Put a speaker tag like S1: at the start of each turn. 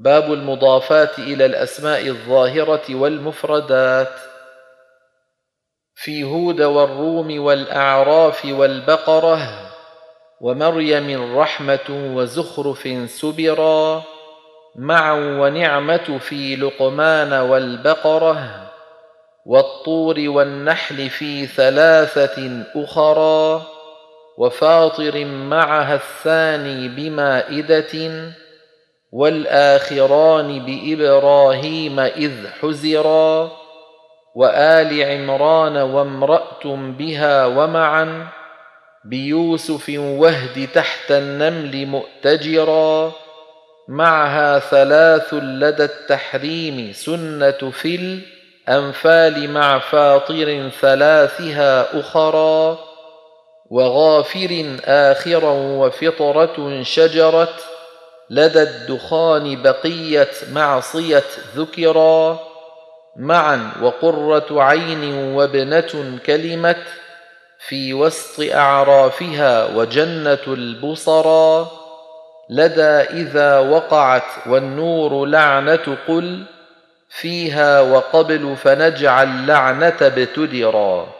S1: باب المضافات إلى الأسماء الظاهرة والمفردات. في هود والروم والأعراف والبقرة ومريم رحمة وزخرف سبرا معا ونعمة في لقمان والبقرة والطور والنحل في ثلاثة أخرى وفاطر معها الثاني بمائدة والآخران بإبراهيم إذ حزرا وآل عمران وامراه بها ومعا بيوسف وهد تحت النمل مؤتجرا معها ثلاث لدى التحريم سنة في الأنفال مع فاطر ثلاثها أخرى وغافر آخرا وفطرة شجرت لدى الدخان بقية معصية ذكرا معا وقرة عين وابنة كلمه في وسط أعرافها وجنة البصرا لدى إذا وقعت والنور لعنة قل فيها وقبل فنجعل لعنة ابتدرا